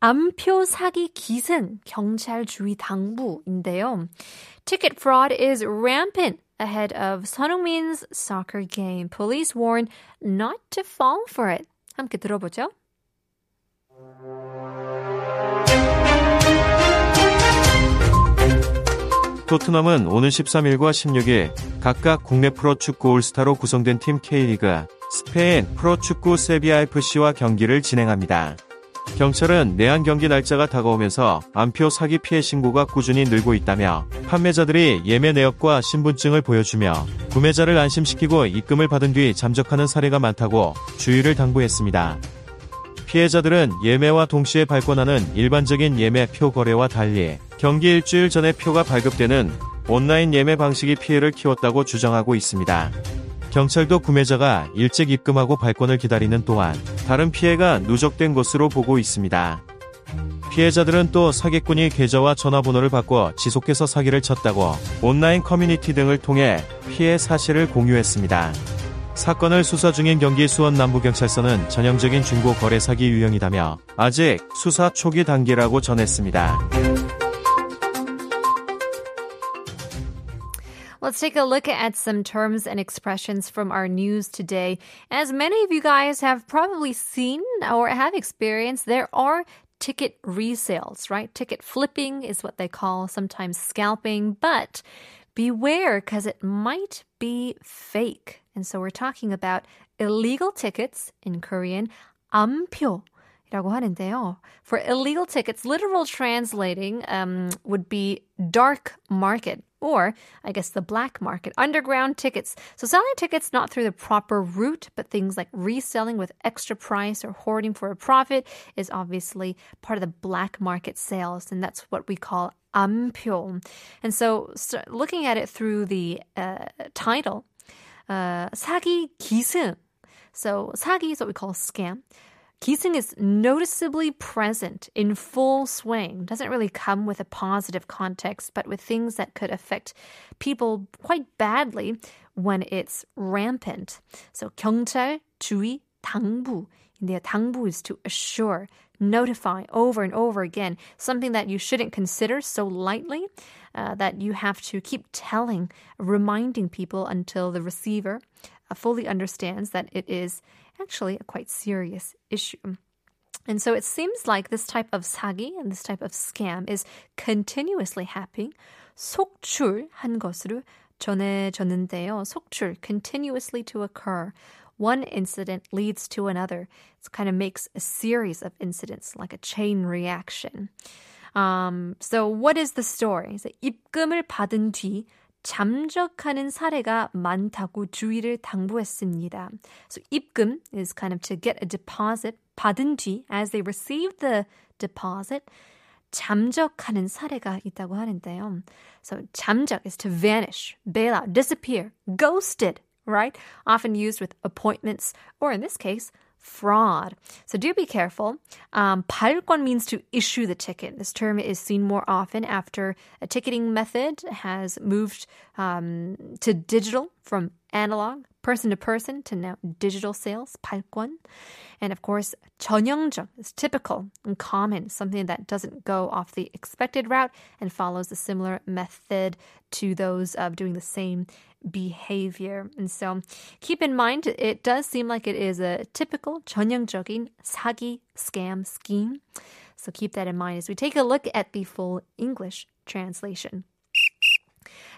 암표 사기 기승 경찰 주의 당부인데요. Ticket fraud is rampant ahead of 손흥민's soccer game. Police warn not to fall for it. 함께 들어보죠. 토트넘은 오는 13일과 16일 각각 국내 프로축구 올스타로 구성된 팀 K리그 스페인 프로축구 세비야 FC와 경기를 진행합니다. 경찰은 내한 경기 날짜가 다가오면서 암표 사기 피해 신고가 꾸준히 늘고 있다며 판매자들이 예매 내역과 신분증을 보여주며 구매자를 안심시키고 입금을 받은 뒤 잠적하는 사례가 많다고 주의를 당부했습니다. 피해자들은 예매와 동시에 발권하는 일반적인 예매 표 거래와 달리 경기 일주일 전에 표가 발급되는 온라인 예매 방식이 피해를 키웠다고 주장하고 있습니다. 경찰도 구매자가 일찍 입금하고 발권을 기다리는 동안 다른 피해가 누적된 것으로 보고 있습니다. 피해자들은 또 사기꾼이 계좌와 전화번호를 바꿔 지속해서 사기를 쳤다고 온라인 커뮤니티 등을 통해 피해 사실을 공유했습니다. 사건을 수사 중인 경기 수원 남부경찰서는 전형적인 중고 거래 사기 유형이다며 아직 수사 초기 단계라고 전했습니다. Let's take a look at some terms and expressions from our news today. As many of you guys have probably seen or have experienced, there are ticket resales, right? Ticket flipping is what they call sometimes scalping, but beware because it might be fake. And so we're talking about illegal tickets in Korean, 암표. 라고 하는데요. For illegal tickets, literal translating um, would be dark market or I guess the black market, underground tickets. So selling tickets not through the proper route, but things like reselling with extra price or hoarding for a profit is obviously part of the black market sales, and that's what we call 암표. And so, so looking at it through the uh, title, uh, 사기 기승. So 사기 is what we call scam. Keating is noticeably present in full swing. Doesn't really come with a positive context, but with things that could affect people quite badly when it's rampant. So 경찰 주의 당부. The 당부 is to assure, notify over and over again, something that you shouldn't consider so lightly uh, that you have to keep telling, reminding people until the receiver uh, fully understands that it is actually a quite serious issue. And so it seems like this type of 사기 and this type of scam is continuously happening. 속출한 것으로 전해졌는데요. 속출, continuously to occur. One incident leads to another. It kind of makes a series of incidents, like a chain reaction. Um, so what is the story? So 입금을 받은 뒤 잠적하는 사례가 많다고 주의를 당부했습니다. So 입금 is kind of to get a deposit. 받은 뒤, as they receive the deposit, 잠적하는 사례가 있다고 하는데요. So 잠적 is to vanish, bail out, disappear, ghosted, right? Often used with appointments, or in this case, fraud. So do be careful. Um, 발권 means to issue the ticket. This term is seen more often after a ticketing method has moved um, to digital from analog, person to person to now digital sales, 발권. And of course, 전형적 is typical and common, something that doesn't go off the expected route and follows a similar method to those of doing the same behavior. And so keep in mind, it does seem like it is a typical 전형적인 사기 scam scheme. So keep that in mind as we take a look at the full English translation.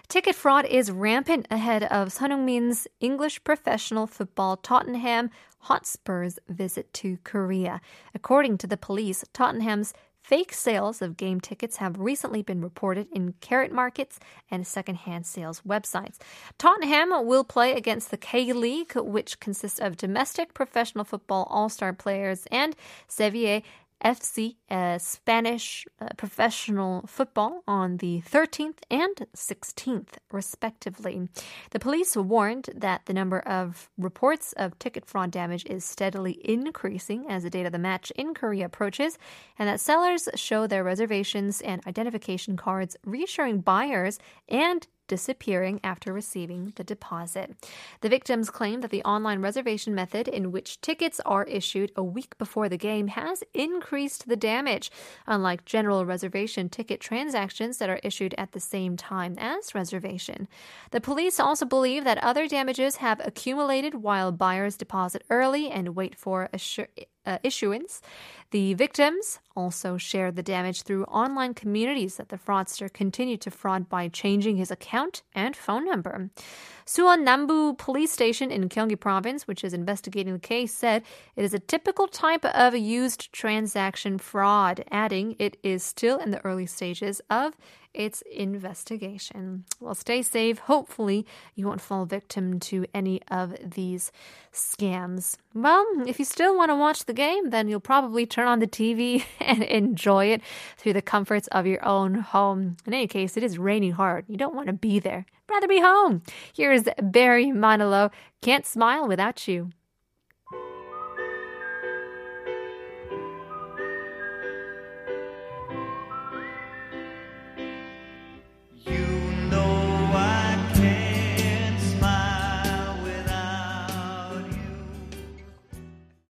Ticket fraud is rampant ahead of Heung-min's English professional football Tottenham Hotspur's visit to Korea. According to the police, Tottenham's Fake sales of game tickets have recently been reported in carrot markets and secondhand sales websites. Tottenham will play against the K League, which consists of domestic professional football all star players, and Sevilla FC, uh, Spanish uh, professional football, on the 13th and 16th, respectively. The police warned that the number of reports of ticket fraud damage is steadily increasing as the date of the match in Korea approaches, and that sellers show their reservations and identification cards, reassuring buyers and disappearing after receiving the deposit. The victims claim that the online reservation method in which tickets are issued a week before the game has increased the damage, unlike general reservation ticket transactions that are issued at the same time as reservation. The police also believe that other damages have accumulated while buyers deposit early and wait for assur- uh, issuance. The victims also shared the damage through online communities that the fraudster continued to fraud by changing his account and phone number. Suwon Nambu Police Station in Gyeonggi Province, which is investigating the case, said it is a typical type of used transaction fraud, adding it is still in the early stages of its investigation. Well, stay safe. Hopefully, you won't fall victim to any of these scams. Well, if you still want to watch the game, then you'll probably turn on the TV and enjoy it through the comforts of your own home. In any case, it is raining hard. You don't want to be there. Rather be home. Here's Barry Manilow. Can't smile without you.